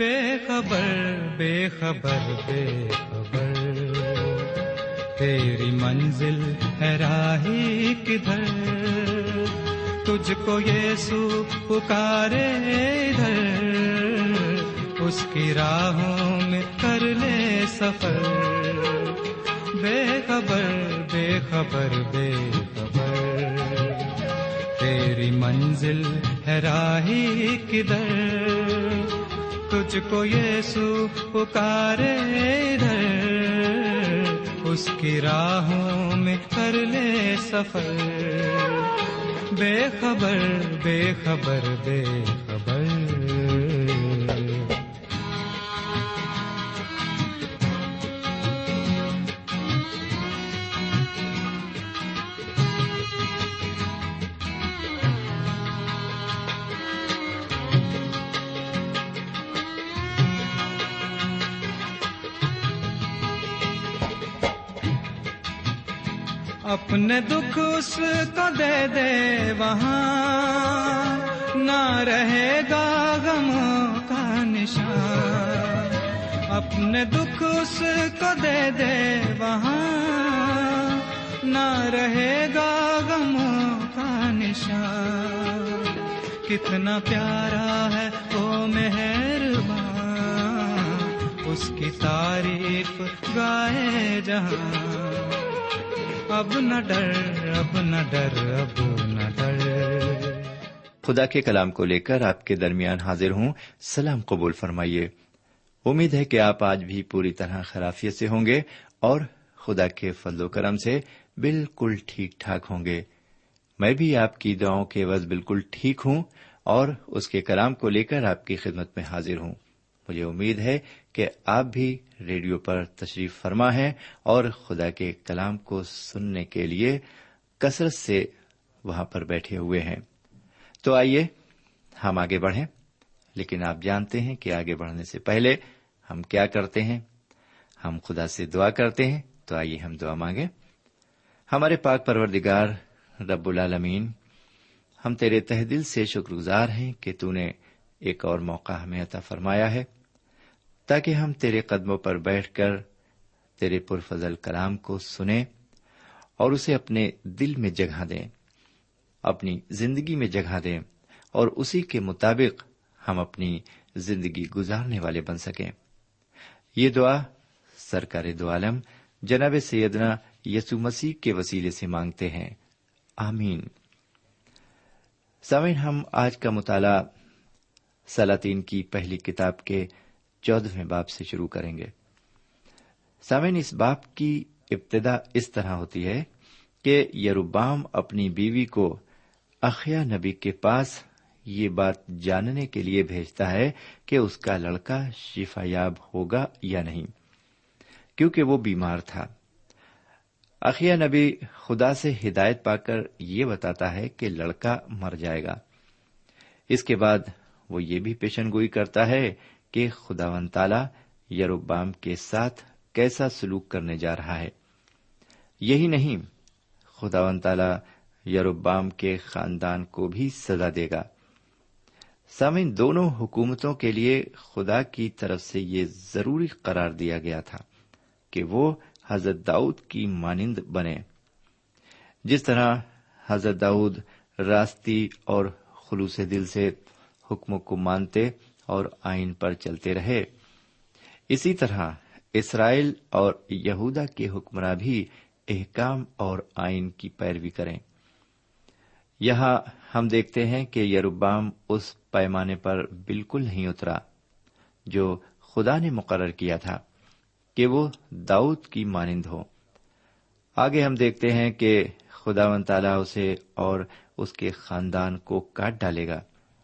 بے خبر بے خبر بے خبر۔ تیری منزل ہے راہی کدھر؟ تجھ کو یسو پکارے ادھر۔ اس کی راہوں میں کر لے سفر۔ بے خبر بے خبر بے خبر۔ تیری منزل ہے راہی کدھر؟ مجھ کو یسو پکارے ادھر اس کی راہوں میں کر لے سفر۔ بے خبر بے خبر بے خبر اپنے دکھ اس کو دے دے، وہاں نہ رہے گا غموں کا نشان۔ اپنے دکھ اس کو دے دے، وہاں نہ رہے گا غموں کا نشان۔ کتنا پیارا ہے وہ مہربان، اس کی تعریف گائے جہاں۔ اب نہ ڈر، اب نہ ڈر، اب نہ ڈر۔ خدا کے کلام کو لے کر آپ کے درمیان حاضر ہوں۔ سلام قبول فرمائیے۔ امید ہے کہ آپ آج بھی پوری طرح خرافیت سے ہوں گے اور خدا کے فضل و کرم سے بالکل ٹھیک ٹھاک ہوں گے۔ میں بھی آپ کی دعاؤں کے عوض بالکل ٹھیک ہوں اور اس کے کلام کو لے کر آپ کی خدمت میں حاضر ہوں۔ مجھے امید ہے کہ آپ بھی ریڈیو پر تشریف فرما ہے اور خدا کے کلام کو سننے کے لیے کثرت سے وہاں پر بیٹھے ہوئے ہیں۔ تو آئیے، ہم آگے بڑھیں۔ لیکن آپ جانتے ہیں کہ آگے بڑھنے سے پہلے ہم کیا کرتے ہیں؟ ہم خدا سے دعا کرتے ہیں۔ تو آئیے ہم دعا مانگیں۔ ہمارے پاک پروردگار، رب العالمین، ہم تیرے تہ دل سے شکر گزار ہیں کہ تو نے ایک اور موقع ہمیں عطا فرمایا ہے۔ تاکہ ہم تیرے قدموں پر بیٹھ کر تیرے پرفضل کلام کو سنیں اور اسے اپنے دل میں جگہ دیں، اپنی زندگی میں جگہ دیں اور اسی کے مطابق ہم اپنی زندگی گزارنے والے بن سکیں۔ یہ دعا سرکار دو عالم جناب سیدنا یسو مسیح کے وسیلے سے مانگتے ہیں۔ آمین۔ سمن ہم آج کا مطالعہ سلاطین کی پہلی کتاب کے چودہویں باپ سے شروع کریں گے۔ سامعین، اس باپ کی ابتدا اس طرح ہوتی ہے کہ یروبام اپنی بیوی کو اخیا نبی کے پاس یہ بات جاننے کے لیے بھیجتا ہے کہ اس کا لڑکا شفا یاب ہوگا یا نہیں، کیونکہ وہ بیمار تھا۔ اخیا نبی خدا سے ہدایت پا کر یہ بتاتا ہے کہ لڑکا مر جائے گا۔ اس کے بعد وہ یہ بھی پیشن گوئی کرتا ہے کہ خدا ون تالا یروبام کے ساتھ کیسا سلوک کرنے جا رہا ہے۔ یہی نہیں خدا ون تالا یروبام کے خاندان کو بھی سزا دے گا۔ سامن دونوں حکومتوں کے لیے خدا کی طرف سے یہ ضروری قرار دیا گیا تھا کہ وہ حضرت داؤد کی مانند بنے جس طرح حضرت داؤد راستی اور خلوص دل سے حکموں کو مانتے اور آئین پر چلتے رہے۔ اسی طرح اسرائیل اور یہودا کے حکمراں بھی احکام اور آئین کی پیروی کریں۔ یہاں ہم دیکھتے ہیں کہ یروبام اس پیمانے پر بالکل نہیں اترا جو خدا نے مقرر کیا تھا کہ وہ داؤد کی مانند ہو۔ آگے ہم دیکھتے ہیں کہ خدا و تعالیٰ اسے اور اس کے خاندان کو کاٹ ڈالے گا۔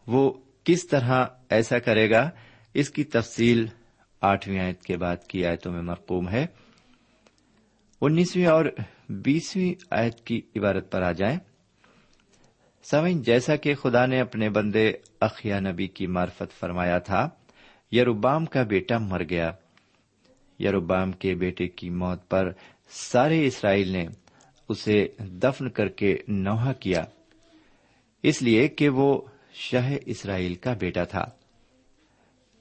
وہ کس طرح ایسا کرے گا؟ اس کی تفصیل آٹھویں آیت کے بعد کی آیتوں میں مرقوم ہے۔ انیسویں اور بیسویں آیت کی عبارت پر آ جائیں۔ سوئن جیسا کہ خدا نے اپنے بندے اخیا نبی کی مارفت فرمایا تھا، یروبام کا بیٹا مر گیا۔ یروبام کے بیٹے کی موت پر سارے اسرائیل نے اسے دفن کر کے نوحہ کیا۔ اس لیے کہ وہ شاہ اسرائیل کا بیٹا تھا۔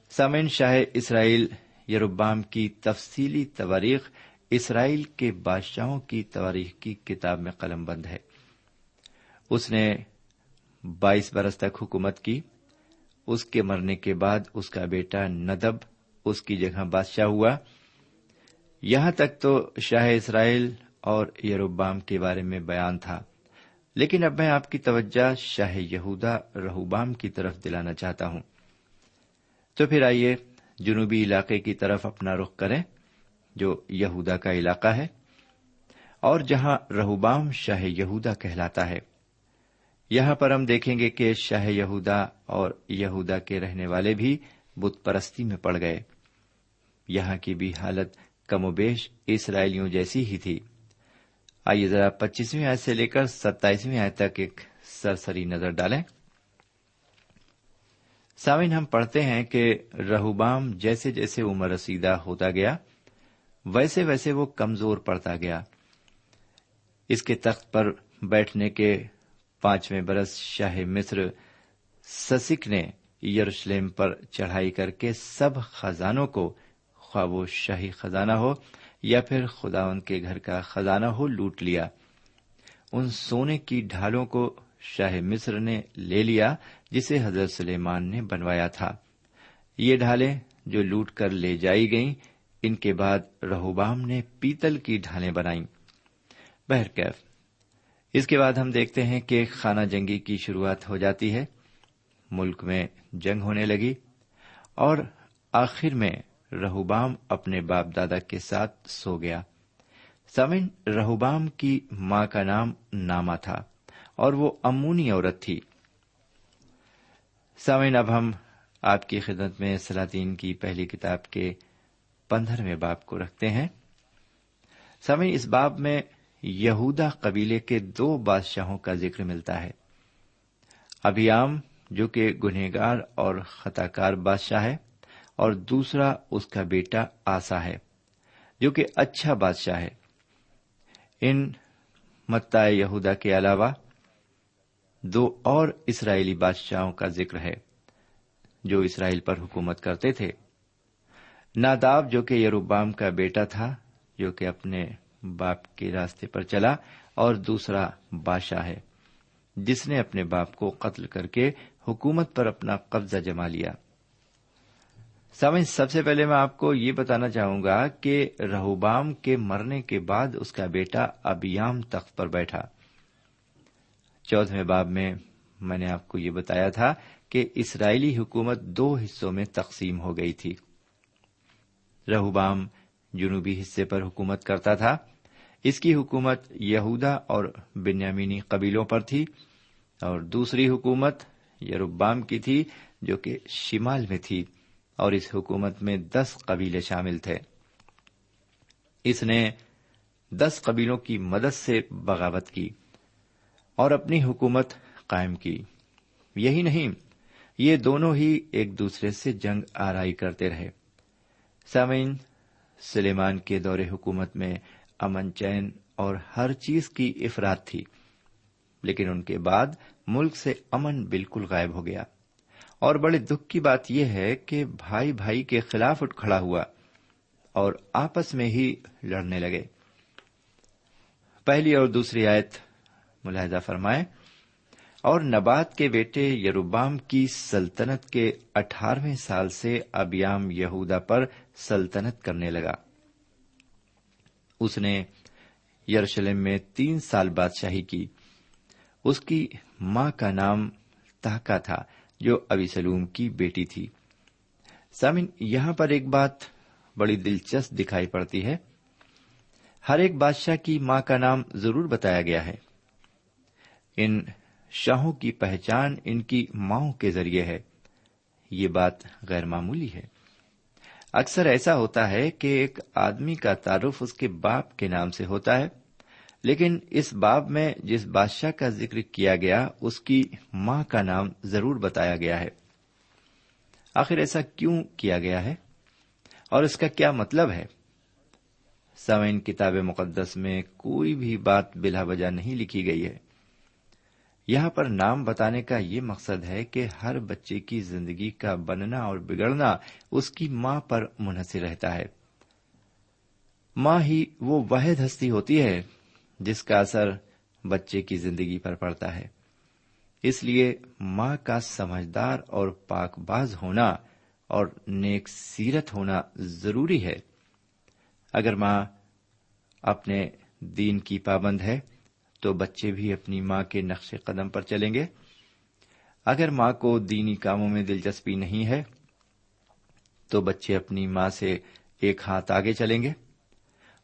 سامن شاہ اسرائیل یروبام کی تفصیلی تواریخ اسرائیل کے بادشاہوں کی تواریخ کی کتاب میں قلم بند ہے۔ اس نے بائیس برس تک حکومت کی۔ اس کے مرنے کے بعد اس کا بیٹا ندب اس کی جگہ بادشاہ ہوا۔ یہاں تک تو شاہ اسرائیل اور یروبام کے بارے میں بیان تھا۔ لیکن اب میں آپ کی توجہ شاہ یہودا رہوبام کی طرف دلانا چاہتا ہوں۔ تو پھر آئیے جنوبی علاقے کی طرف اپنا رخ کریں، جو یہودا کا علاقہ ہے، اور جہاں رہوبام شاہ یہودا کہلاتا ہے۔ یہاں پر ہم دیکھیں گے کہ شاہ یہودا اور یہودا کے رہنے والے بھی بت پرستی میں پڑ گئے۔ یہاں کی بھی حالت کم و بیش اسرائیلیوں جیسی ہی تھی۔ آئیے ذرا پچیسویں آئے سے لے کر ستائیسویں آئے تک ایک سرسری نظر ڈالیں۔ سامن ہم پڑھتے ہیں کہ رہوبام جیسے جیسے عمر رسیدہ ہوتا گیا، ویسے ویسے وہ کمزور پڑتا گیا۔ اس کے تخت پر بیٹھنے کے پانچویں برس شاہ مصر سسک نے یروشلم پر چڑھائی کر کے سب خزانوں کو، خواہ وہ شاہی خزانہ ہو یا پھر خداون کے گھر کا خزانہ ہو لوٹ لیا۔ ان سونے کی ڈھالوں کو شاہ مصر نے لے لیا جسے حضرت سلیمان نے بنوایا تھا۔ یہ ڈھالیں جو لوٹ کر لے جائی گئیں، ان کے بعد رہوبام نے پیتل کی ڈھالیں بنائی بہرکیف اس کے بعد ہم دیکھتے ہیں کہ خانہ جنگی کی شروعات ہو جاتی ہے۔ ملک میں جنگ ہونے لگی اور آخر میں رہوبام اپنے باپ دادا کے ساتھ سو گیا۔ سمن رہوبام کی ماں کا نام ناما تھا اور وہ امونی عورت تھی۔ سمن اب ہم آپ کی خدمت میں سلاطین کی پہلی کتاب کے پندرہویں باپ کو رکھتے ہیں۔ سمن اس باب میں یہودا قبیلے کے دو بادشاہوں کا ذکر ملتا ہے۔ ابیام، جو کہ گنہگار اور خطا کار بادشاہ ہے اور دوسرا اس کا بیٹا آسا ہے، جو کہ اچھا بادشاہ ہے۔ ان متا یہودا کے علاوہ دو اور اسرائیلی بادشاہوں کا ذکر ہے جو اسرائیل پر حکومت کرتے تھے۔ ناداب، جو کہ یروبام کا بیٹا تھا، جو کہ اپنے باپ کے راستے پر چلا، اور دوسرا بادشاہ ہے، جس نے اپنے باپ کو قتل کر کے حکومت پر اپنا قبضہ جما لیا۔ سمجھ سب سے پہلے میں آپ کو یہ بتانا چاہوں گا کہ رہوبام کے مرنے کے بعد اس کا بیٹا ابیام تخت پر بیٹھا۔ چودہویں باب میں میں نے آپ کو یہ بتایا تھا کہ اسرائیلی حکومت دو حصوں میں تقسیم ہو گئی تھی۔ رہوبام جنوبی حصے پر حکومت کرتا تھا۔ اس کی حکومت یہودا اور بنیامینی قبیلوں پر تھی اور دوسری حکومت یروبام کی تھی جو کہ شمال میں تھی۔ اور اس حکومت میں دس قبیلے شامل تھے۔ اس نے دس قبیلوں کی مدد سے بغاوت کی اور اپنی حکومت قائم کی۔ یہی نہیں، یہ دونوں ہی ایک دوسرے سے جنگ آرائی کرتے رہے۔ سامعین، سلیمان کے دور حکومت میں امن چین اور ہر چیز کی افراد تھی، لیکن ان کے بعد ملک سے امن بالکل غائب ہو گیا۔ اور بڑے دکھ کی بات یہ ہے کہ بھائی بھائی کے خلاف اٹھ کھڑا ہوا اور آپس میں ہی لڑنے لگے۔ پہلی اور دوسری آیت ملاحظہ فرمائے اور نبات کے بیٹے یروبام کی سلطنت کے اٹھارہویں سال سے ابیام یہودا پر سلطنت کرنے لگا۔ اس نے یروشلم میں تین سال بادشاہی کی۔ اس کی ماں کا نام تہکا تھا۔ جو ابی سلوم کی بیٹی تھی۔ سامن، یہاں پر ایک بات بڑی دلچسپ دکھائی پڑتی ہے۔ ہر ایک بادشاہ کی ماں کا نام ضرور بتایا گیا ہے۔ ان شاہوں کی پہچان ان کی ماؤں کے ذریعے ہے۔ یہ بات غیر معمولی ہے۔ اکثر ایسا ہوتا ہے کہ ایک آدمی کا تعارف اس کے باپ کے نام سے ہوتا ہے۔ لیکن اس باب میں جس بادشاہ کا ذکر کیا گیا، اس کی ماں کا نام ضرور بتایا گیا ہے۔ آخر ایسا کیوں کیا گیا ہے؟ اور اس کا کیا مطلب ہے؟ سوئن کتاب مقدس میں کوئی بھی بات بلا وجہ نہیں لکھی گئی ہے۔ یہاں پر نام بتانے کا یہ مقصد ہے کہ ہر بچے کی زندگی کا بننا اور بگڑنا اس کی ماں پر منحصر رہتا ہے۔ ماں ہی وہ واحد ہستی ہوتی ہے۔ جس کا اثر بچے کی زندگی پر پڑتا ہے۔ اس لیے ماں کا سمجھدار اور پاک باز ہونا اور نیک سیرت ہونا ضروری ہے۔ اگر ماں اپنے دین کی پابند ہے، تو بچے بھی اپنی ماں کے نقش قدم پر چلیں گے۔ اگر ماں کو دینی کاموں میں دلچسپی نہیں ہے، تو بچے اپنی ماں سے ایک ہاتھ آگے چلیں گے۔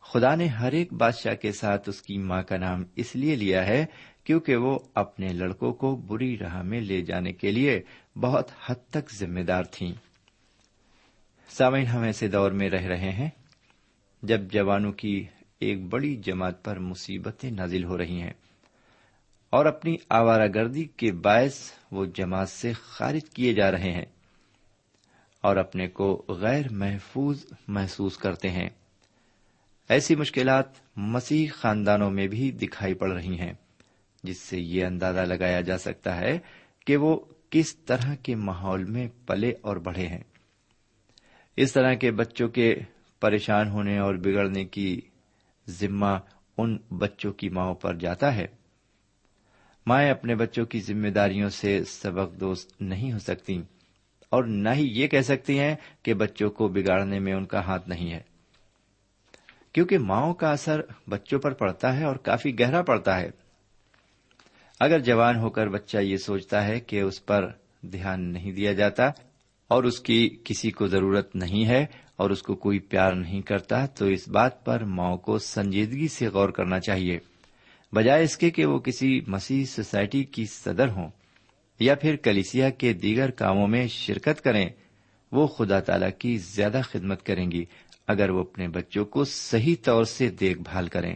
خدا نے ہر ایک بادشاہ کے ساتھ اس کی ماں کا نام اس لیے لیا ہے کیونکہ وہ اپنے لڑکوں کو بری راہ میں لے جانے کے لیے بہت حد تک ذمہ دار تھیں۔ سامعین، ہم ایسے دور میں رہ رہے ہیں جب جوانوں کی ایک بڑی جماعت پر مصیبتیں نازل ہو رہی ہیں اور اپنی آوارہ گردی کے باعث وہ جماعت سے خارج کیے جا رہے ہیں اور اپنے کو غیر محفوظ محسوس کرتے ہیں۔ ایسی مشکلات مسیح خاندانوں میں بھی دکھائی پڑ رہی ہیں، جس سے یہ اندازہ لگایا جا سکتا ہے کہ وہ کس طرح کے ماحول میں پلے اور بڑھے ہیں۔ اس طرح کے بچوں کے پریشان ہونے اور بگڑنے کی ذمہ ان بچوں کی ماؤں پر جاتا ہے۔ مائیں اپنے بچوں کی ذمہ داریوں سے سبق دوست نہیں ہو سکتی اور نہ ہی یہ کہہ سکتی ہیں کہ بچوں کو بگاڑنے میں ان کا ہاتھ نہیں ہے۔ کیونکہ ماؤں کا اثر بچوں پر پڑتا ہے اور کافی گہرا پڑتا ہے۔ اگر جوان ہو کر بچہ یہ سوچتا ہے کہ اس پر دھیان نہیں دیا جاتا اور اس کی کسی کو ضرورت نہیں ہے اور اس کو کوئی پیار نہیں کرتا، تو اس بات پر ماؤں کو سنجیدگی سے غور کرنا چاہیے۔ بجائے اس کے کہ وہ کسی مسیح سوسائٹی کی صدر ہوں یا پھر کلیسیا کے دیگر کاموں میں شرکت کریں وہ خدا تعالی کی زیادہ خدمت کریں گی اگر وہ اپنے بچوں کو صحیح طور سے دیکھ بھال کریں۔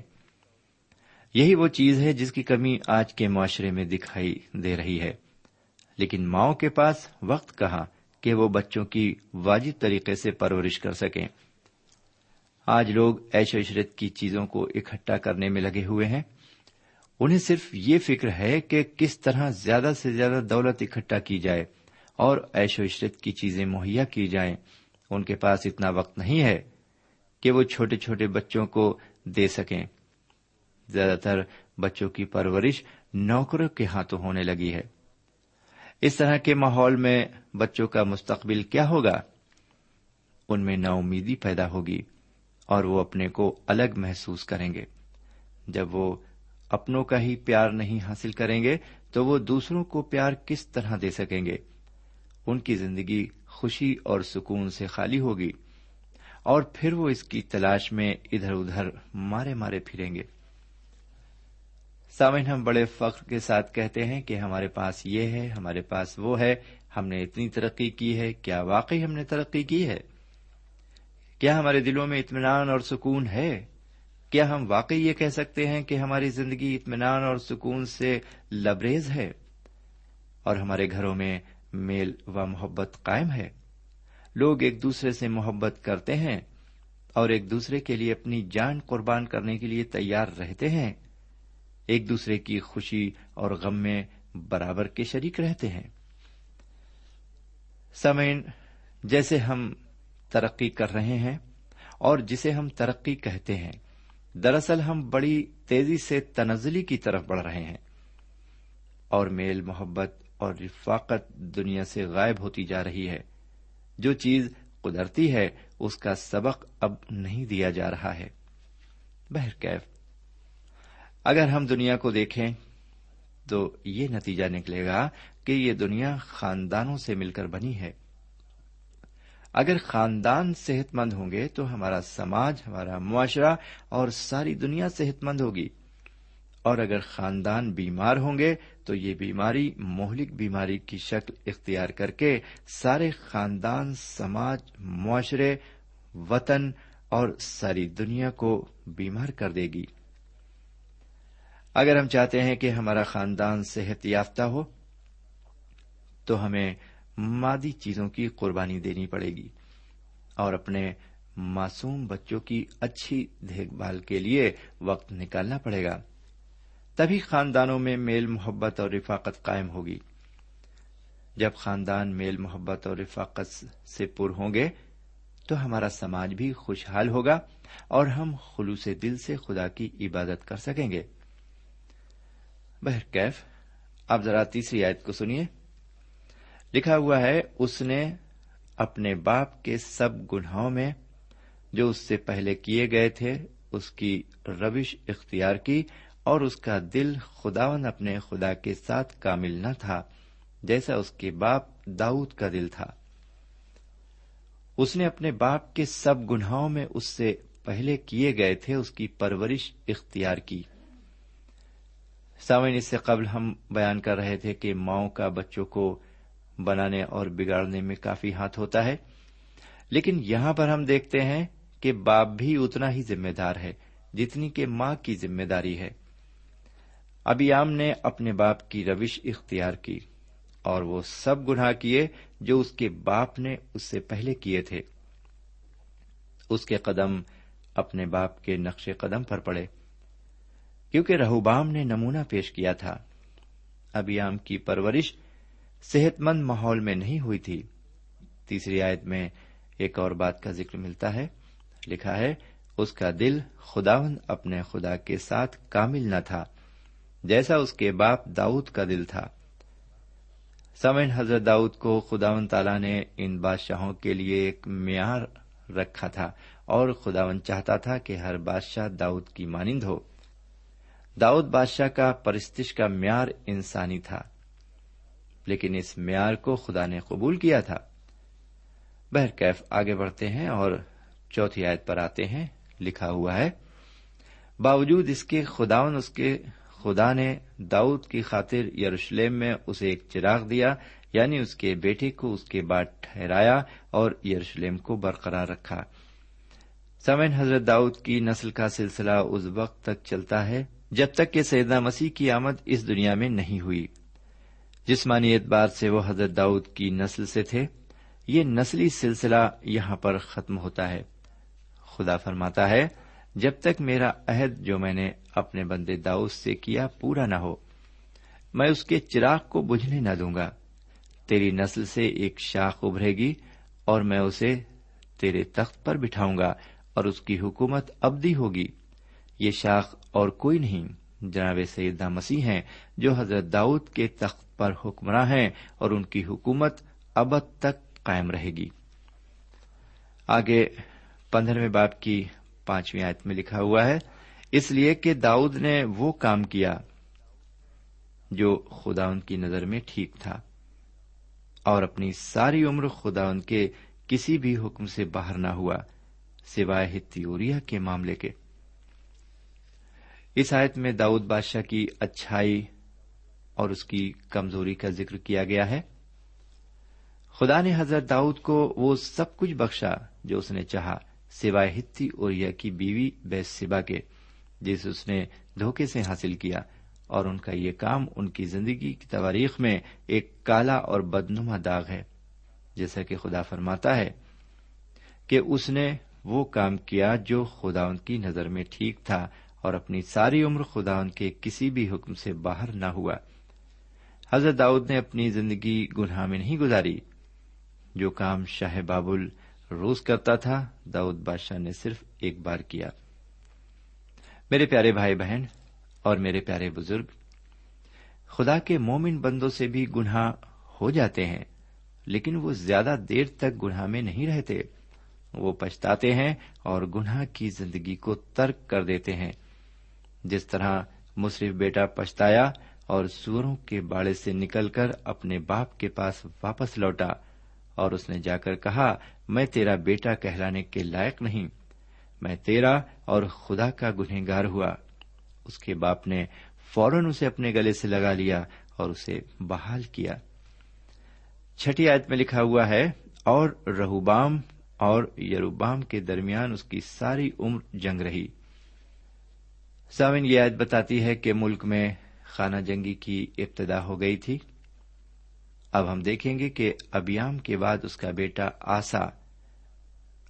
یہی وہ چیز ہے جس کی کمی آج کے معاشرے میں دکھائی دے رہی ہے۔ لیکن ماؤں کے پاس وقت کہاں کہ وہ بچوں کی واجب طریقے سے پرورش کر سکیں۔ آج لوگ ایش و عشرت کی چیزوں کو اکٹھا کرنے میں لگے ہوئے ہیں۔ انہیں صرف یہ فکر ہے کہ کس طرح زیادہ سے زیادہ دولت اکٹھا کی جائے۔ اور ایش و عشرت کی چیزیں مہیا کی جائیں۔ ان کے پاس اتنا وقت نہیں ہے کہ وہ چھوٹے چھوٹے بچوں کو دے سکیں۔ زیادہ تر بچوں کی پرورش نوکروں کے ہاتھوں ہونے لگی ہے۔ اس طرح کے ماحول میں بچوں کا مستقبل کیا ہوگا؟ ان میں نا امیدی پیدا ہوگی اور وہ اپنے کو الگ محسوس کریں گے۔ جب وہ اپنوں کا ہی پیار نہیں حاصل کریں گے تو وہ دوسروں کو پیار کس طرح دے سکیں گے؟ ان کی زندگی خوشی اور سکون سے خالی ہوگی اور پھر وہ اس کی تلاش میں ادھر ادھر مارے مارے پھریں گے۔ سامن ہم بڑے فخر کے ساتھ کہتے ہیں کہ ہمارے پاس یہ ہے، ہمارے پاس وہ ہے، ہم نے اتنی ترقی کی ہے، کیا واقعی ہم نے ترقی کی ہے؟ کیا ہمارے دلوں میں اطمینان اور سکون ہے؟ کیا ہم واقعی یہ کہہ سکتے ہیں کہ ہماری زندگی اطمینان اور سکون سے لبریز ہے؟ اور ہمارے گھروں میں میل و محبت قائم ہے۔ لوگ ایک دوسرے سے محبت کرتے ہیں اور ایک دوسرے کے لیے اپنی جان قربان کرنے کے لیے تیار رہتے ہیں۔ ایک دوسرے کی خوشی اور غم میں برابر کے شریک رہتے ہیں۔ سمین جیسے ہم ترقی کر رہے ہیں اور جسے ہم ترقی کہتے ہیں، دراصل ہم بڑی تیزی سے تنزلی کی طرف بڑھ رہے ہیں۔ اور میل محبت اور رفاقت دنیا سے غائب ہوتی جا رہی ہے۔ جو چیز قدرتی ہے، اس کا سبق اب نہیں دیا جا رہا ہے۔ بہرکیف اگر ہم دنیا کو دیکھیں، تو یہ نتیجہ نکلے گا کہ یہ دنیا خاندانوں سے مل کر بنی ہے۔ اگر خاندان صحت مند ہوں گے، تو ہمارا سماج، ہمارا معاشرہ اور ساری دنیا صحت مند ہوگی۔ اور اگر خاندان بیمار ہوں گے تو یہ بیماری مہلک بیماری کی شکل اختیار کر کے سارے خاندان، سماج، معاشرے، وطن اور ساری دنیا کو بیمار کر دے گی۔ اگر ہم چاہتے ہیں کہ ہمارا خاندان صحت یافتہ ہو، تو ہمیں مادی چیزوں کی قربانی دینی پڑے گی اور اپنے معصوم بچوں کی اچھی دیکھ بھال کے لیے وقت نکالنا پڑے گا۔ تبھی خاندانوں میں میل محبت اور رفاقت قائم ہوگی۔ جب خاندان میل محبت اور رفاقت سے پر ہوں گے، تو ہمارا سماج بھی خوشحال ہوگا اور ہم خلوص دل سے خدا کی عبادت کر سکیں گے۔ بہرکیف اب ذرا تیسری آیت کو سنیے۔ لکھا ہوا ہے، اس نے اپنے باپ کے سب گناہوں میں جو اس سے پہلے کیے گئے تھے، اس کی روش اختیار کی اور اس کا دل خداون اپنے خدا کے ساتھ کامل نہ تھا، جیسا اس کے باپ داؤد کا دل تھا۔ اس نے اپنے باپ کے سب گناہوں میں اس سے پہلے کیے گئے تھے، اس کی پرورش اختیار کی۔ سامعین، اس سے قبل ہم بیان کر رہے تھے کہ ماؤں کا بچوں کو بنانے اور بگاڑنے میں کافی ہاتھ ہوتا ہے، لیکن یہاں پر ہم دیکھتے ہیں کہ باپ بھی اتنا ہی ذمہ دار ہے، جتنی کہ ماں کی ذمہ داری ہے۔ ابیام نے اپنے باپ کی روش اختیار کی اور وہ سب گناہ کیے جو اس کے باپ نے اس سے پہلے کیے تھے۔ اس کے قدم اپنے باپ کے نقش قدم پر پڑے۔ کیونکہ رہوبام نے نمونہ پیش کیا تھا۔ ابیام کی پرورش صحت مند ماحول میں نہیں ہوئی تھی۔ تیسری آیت میں ایک اور بات کا ذکر ملتا ہے۔ لکھا ہے، اس کا دل خداون اپنے خدا کے ساتھ کامل نہ تھا۔ جیسا اس کے باپ داؤد کا دل تھا۔ سمن حضرت داؤد کو خداون تعالی نے ان بادشاہوں کے لیے ایک معیار رکھا تھا اور خداون چاہتا تھا کہ ہر بادشاہ داؤد کی مانند ہو۔ داؤد بادشاہ کا پرستش کا معیار انسانی تھا، لیکن اس معیار کو خدا نے قبول کیا تھا۔ بہرکیف آگے بڑھتے ہیں اور چوتھی آیت پر آتے ہیں، لکھا ہوا ہے، باوجود اس کے خداون اس کے خدا نے داؤد کی خاطر یروشلم میں اسے ایک چراغ دیا یعنی اس کے بیٹے کو اس کے بعد ٹھہرایا اور یروشلم کو برقرار رکھا۔ سمن حضرت داؤد کی نسل کا سلسلہ اس وقت تک چلتا ہے جب تک کہ سیدنا مسیح کی آمد اس دنیا میں نہیں ہوئی۔ جسمانی اعتبار سے وہ حضرت داؤد کی نسل سے تھے۔ یہ نسلی سلسلہ یہاں پر ختم ہوتا ہے۔ خدا فرماتا ہے جب تک میرا عہد جو میں نے اپنے بندے داؤد سے کیا پورا نہ ہو، میں اس کے چراغ کو بجھنے نہ دوں گا۔ تیری نسل سے ایک شاخ ابھرے گی اور میں اسے تیرے تخت پر بٹھاؤں گا اور اس کی حکومت ابدی ہوگی۔ یہ شاخ اور کوئی نہیں۔ جناب سیدہ مسیح ہیں جو حضرت داؤد کے تخت پر حکمراں ہیں اور ان کی حکومت ابد تک قائم رہے گی۔ آگے پندرہویں باپ کی پانچویں آیت میں لکھا ہوا ہے، اس لیے کہ داؤد نے وہ کام کیا جو خدا ان کی نظر میں ٹھیک تھا۔ اور اپنی ساری عمر خدا ان کے کسی بھی حکم سے باہر نہ ہوا، سوائے ہتیوریا کے معاملے کے۔ اس آیت میں داؤد بادشاہ کی اچھائی اور اس کی کمزوری کا ذکر کیا گیا ہے۔ خدا نے حضرت داؤد کو وہ سب کچھ بخشا جو اس نے چاہا۔ سوائے ہتی اور کی بیوی بے سبا کے جسے اس نے دھوکے سے حاصل کیا اور ان کا یہ کام ان کی زندگی کی تواریخ میں ایک کالا اور بدنما داغ ہے، جیسا کہ خدا فرماتا ہے کہ اس نے وہ کام کیا جو خدا ان کی نظر میں ٹھیک تھا اور اپنی ساری عمر خدا ان کے کسی بھی حکم سے باہر نہ ہوا۔ حضرت داؤد نے اپنی زندگی گناہ میں نہیں گزاری، جو کام شاہ بابل روز کرتا تھا، داؤد بادشاہ نے صرف ایک بار کیا۔ میرے پیارے بھائی بہن اور میرے پیارے بزرگ، خدا کے مومن بندوں سے بھی گناہ ہو جاتے ہیں، لیکن وہ زیادہ دیر تک گناہ میں نہیں رہتے۔ وہ پچھتاتے ہیں اور گناہ کی زندگی کو ترک کر دیتے ہیں۔ جس طرح مصرف بیٹا پچھتایا اور سوروں کے باڑے سے نکل کر اپنے باپ کے پاس واپس لوٹا اور اس نے جا کر کہا، میں تیرا بیٹا کہلانے کے لائق نہیں، میں تیرا اور خدا کا گنہگار ہوا۔ اس کے باپ نے فوراً اسے اپنے گلے سے لگا لیا اور اسے بحال کیا۔ چھٹی آیت میں لکھا ہوا ہے، اور رہوبام اور یروبام کے درمیان اس کی ساری عمر جنگ رہی۔ ساون یہ آیت بتاتی ہے کہ ملک میں خانہ جنگی کی ابتدا ہو گئی تھی۔ اب ہم دیکھیں گے کہ ابیام کے بعد اس کا بیٹا آسا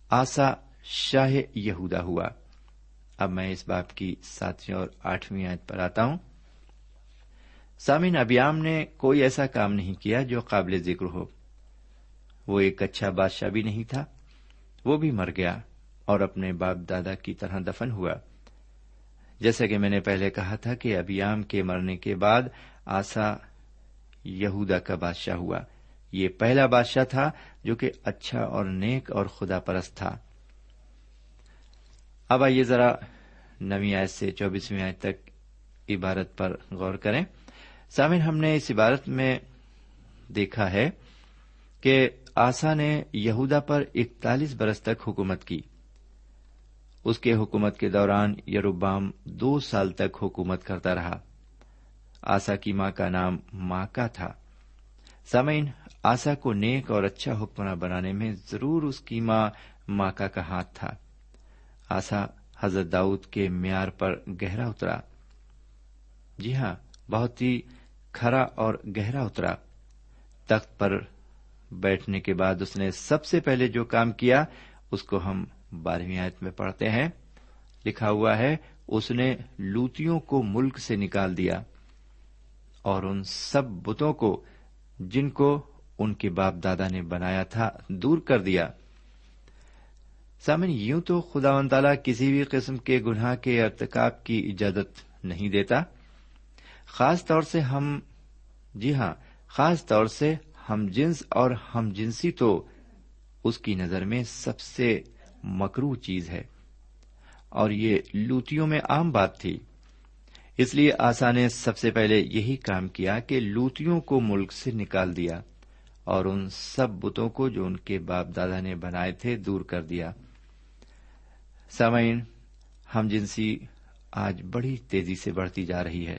آسا شاہ یہودا ہوا۔ اب میں اس باپ کی ساتویں اور آٹھویں آیت پر آتا ہوں۔ سامن ابیام نے کوئی ایسا کام نہیں کیا جو قابل ذکر ہو۔ وہ ایک اچھا بادشاہ بھی نہیں تھا، وہ بھی مر گیا اور اپنے باپ دادا کی طرح دفن ہوا۔ جیسا کہ میں نے پہلے کہا تھا کہ ابیام کے مرنے کے بعد آسا یہودا کا بادشاہ ہوا۔ یہ پہلا بادشاہ تھا جو کہ اچھا اور نیک اور خدا پرست تھا۔ اب آئیے ذرا نویں آیت سے چوبیسویں آیت تک عبارت پر غور کریں۔ سامن ہم نے اس عبارت میں دیکھا ہے کہ آسا نے یہودا پر اکتالیس برس تک حکومت کی۔ اس کے حکومت کے دوران یروبام دو سال تک حکومت کرتا رہا۔ آسا کی ماں کا نام ماکا تھا۔ سامعین، آسا کو نیک اور اچھا حکمراں بنانے میں ضرور اس کی ماں ماکا کا ہاتھ تھا۔ آسا حضرت داؤد کے معیار پر گہرا اترا۔ جی ہاں بہت ہی کھرا اور گہرا اترا۔ تخت پر بیٹھنے کے بعد اس نے سب سے پہلے جو کام کیا، اس کو ہم بارہویں آیت میں پڑھتے ہیں۔ لکھا ہوا ہے، اس نے لوتیوں کو ملک سے نکال دیا۔ اور ان سب بتوں کو جن کو ان کے باپ دادا نے بنایا تھا دور کر دیا۔ سامن، یوں تو خدا و تعالی کسی بھی قسم کے گناہ کے ارتکاب کی اجازت نہیں دیتا۔ خاص طور سے ہم جی ہاں خاص طور سے ہم جنس اور ہم جنسی تو اس کی نظر میں سب سے مکرو چیز ہے۔ اور یہ لوتیوں میں عام بات تھی۔ اس لیے آسا نے سب سے پہلے یہی کام کیا کہ لوتیوں کو ملک سے نکال دیا اور ان سب بتوں کو جو ان کے باپ دادا نے بنائے تھے دور کر دیا۔ سامعین، ہم جنسی آج بڑی تیزی سے بڑھتی جا رہی ہے۔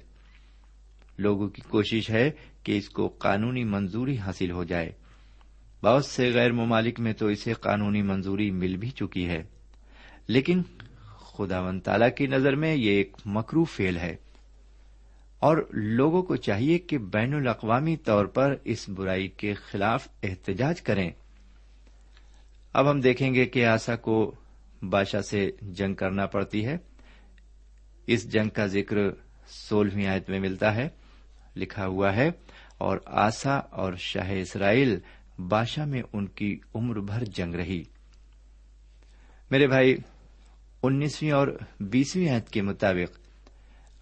لوگوں کی کوشش ہے کہ اس کو قانونی منظوری حاصل ہو جائے۔ بہت سے غیر ممالک میں تو اسے قانونی منظوری مل بھی چکی ہے۔ لیکن خدا ون تالا کی نظر میں یہ ایک مکرو فیل ہے۔ اور لوگوں کو چاہیے کہ بین الاقوامی طور پر اس برائی کے خلاف احتجاج کریں۔ اب ہم دیکھیں گے کہ آسا کو بادشاہ سے جنگ کرنا پڑتی ہے۔ اس جنگ کا ذکر سولہویں آیت میں ملتا ہے۔ لکھا ہوا ہے، اور آسا اور شاہ اسرائیل بادشاہ میں ان کی عمر بھر جنگ رہی۔ میرے بھائی، انیسویں اور بیسویں عہد کے مطابق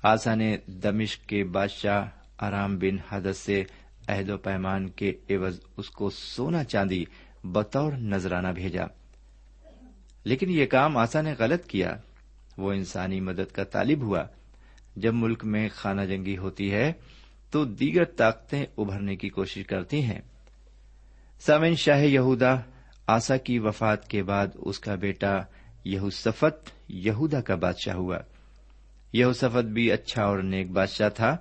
آسا نے دمشق کے بادشاہ آرام بن حدت سے عہد و پیمان کے عوض اس کو سونا چاندی بطور نذرانہ بھیجا۔ لیکن یہ کام آسا نے غلط کیا۔ وہ انسانی مدد کا طالب ہوا۔ جب ملک میں خانہ جنگی ہوتی ہے تو دیگر طاقتیں ابھرنے کی کوشش کرتی ہیں۔ سامن شاہ یہودا آسا کی وفات کے بعد اس کا بیٹا یہوسفت یہودا کا بادشاہ ہوا۔ یہوسفت بھی اچھا اور نیک بادشاہ تھا،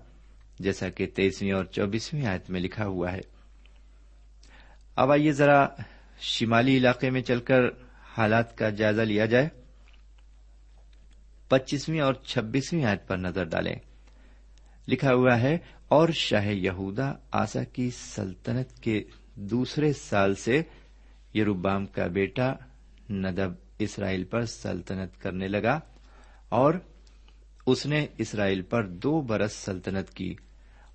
جیسا کہ تیسویں اور چوبیسویں آیت میں لکھا ہوا ہے۔ اب آئیے ذرا شمالی علاقے میں چل کر حالات کا جائزہ لیا جائے۔ پچیسویں اور چھبیسویں آیت پر نظر ڈالیں۔ لکھا ہوا ہے، اور شاہ یہودا آسا کی سلطنت کے دوسرے سال سے یروبام کا بیٹا ندب اسرائیل پر سلطنت کرنے لگا اور اس نے اسرائیل پر دو برس سلطنت کی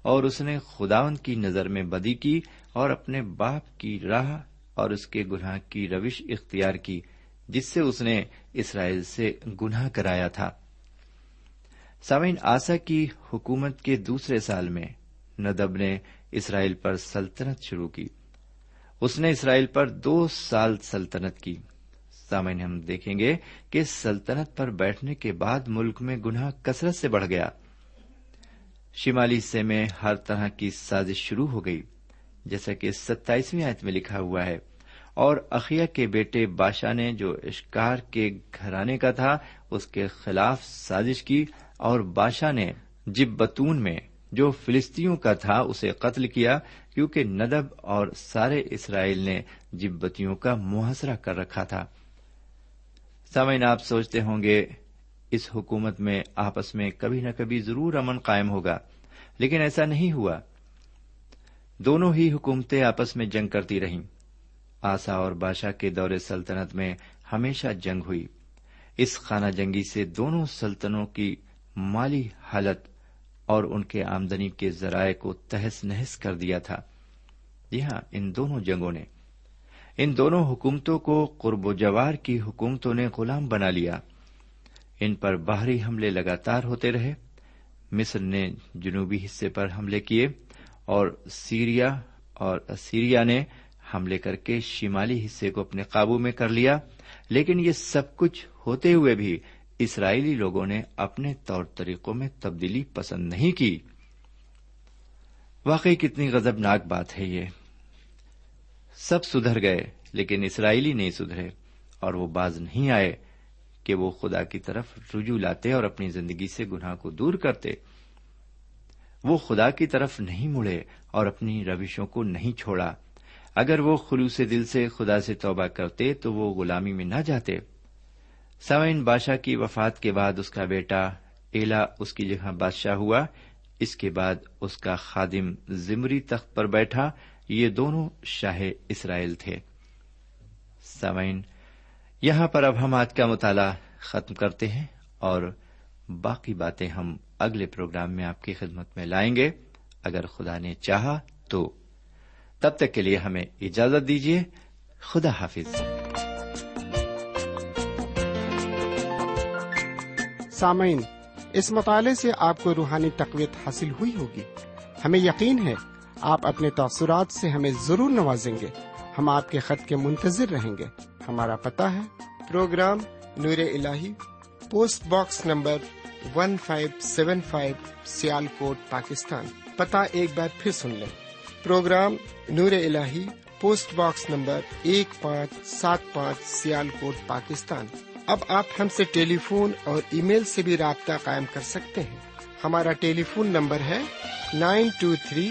اور اس نے خداون کی نظر میں بدی کی اور اپنے باپ کی راہ اور اس کے گناہ کی روش اختیار کی، جس سے اس نے اسرائیل سے گناہ کرایا تھا۔ سامعین، آسا کی حکومت کے دوسرے سال میں ندب نے اسرائیل پر سلطنت شروع کی۔ اس نے اسرائیل پر دو سال سلطنت کی۔ سامعین، ہم دیکھیں گے کہ سلطنت پر بیٹھنے کے بعد ملک میں گناہ کثرت سے بڑھ گیا۔ شمالی حصے میں ہر طرح کی سازش شروع ہو گئی، جیسا کہ ستائیسویں آیت میں لکھا ہوا ہے۔ اور اخیا کے بیٹے بادشاہ نے جو اشکار کے گھرانے کا تھا، اس کے خلاف سازش کی اور بادشاہ نے جب بتون میں جو فلسطینوں کا تھا، اسے قتل کیا، کیونکہ ندب اور سارے اسرائیل نے جبتیوں کا محاصرہ کر رکھا تھا۔ سامعین، آپ سوچتے ہوں گے اس حکومت میں، آپس میں کبھی نہ کبھی ضرور امن قائم ہوگا۔ لیکن ایسا نہیں ہوا۔ دونوں ہی حکومتیں آپس میں جنگ کرتی رہیں۔ آسا اور بادشاہ کے دور سلطنت میں ہمیشہ جنگ ہوئی۔ اس خانہ جنگی سے دونوں سلطنوں کی مالی حالت اور ان کے آمدنی کے ذرائع کو تہس نہس کر دیا تھا۔ جی ہاں ان دونوں جنگوں نے ان دونوں حکومتوں کو قرب و جوار کی حکومتوں نے غلام بنا لیا۔ ان پر باہری حملے لگاتار ہوتے رہے۔ مصر نے جنوبی حصے پر حملے کیے اور سیریا اور سیریا نے حملے کر کے شمالی حصے کو اپنے قابو میں کر لیا۔ لیکن یہ سب کچھ ہوتے ہوئے بھی اسرائیلی لوگوں نے اپنے طور طریقوں میں تبدیلی پسند نہیں کی۔ واقعی کتنی غزبناک بات ہے یہ۔ سب سدھر گئے، لیکن اسرائیلی نہیں سدھرے اور وہ باز نہیں آئے کہ وہ خدا کی طرف رجوع لاتے اور اپنی زندگی سے گناہ کو دور کرتے۔ وہ خدا کی طرف نہیں مڑے اور اپنی روشوں کو نہیں چھوڑا۔ اگر وہ خلوص دل سے خدا سے توبہ کرتے تو وہ غلامی میں نہ جاتے۔ سوئن بادشاہ کی وفات کے بعد اس کا بیٹا ایلا اس کی جگہ بادشاہ ہوا۔ اس کے بعد اس کا خادم زمری تخت پر بیٹھا۔ یہ دونوں شاہ اسرائیل تھے۔ سوئن یہاں پر اب ہم آج کا مطالعہ ختم کرتے ہیں اور باقی باتیں ہم اگلے پروگرام میں آپ کی خدمت میں لائیں گے۔ اگر خدا نے چاہا تو۔ تب تک کے لیے ہمیں اجازت دیجیے۔ خدا حافظ۔ سامعین، اس مطالعے سے آپ کو روحانی تقویت حاصل ہوئی ہوگی۔ ہمیں یقین ہے آپ اپنے تاثرات سے ہمیں ضرور نوازیں گے۔ ہم آپ کے خط کے منتظر رہیں گے۔ ہمارا پتا ہے۔ پروگرام نور ال post box number one five seven five Sialkot Pakistan. پتا ایک بار پھر سن لیں۔ پروگرام نور ال پوسٹ باکس نمبر ایک پانچ سات پانچ سیال کوٹ پاکستان۔ اب آپ ہم سے ٹیلی فون اور ای میل سے بھی رابطہ قائم کر سکتے ہیں۔ ہمارا ٹیلی فون نمبر ہے nine two three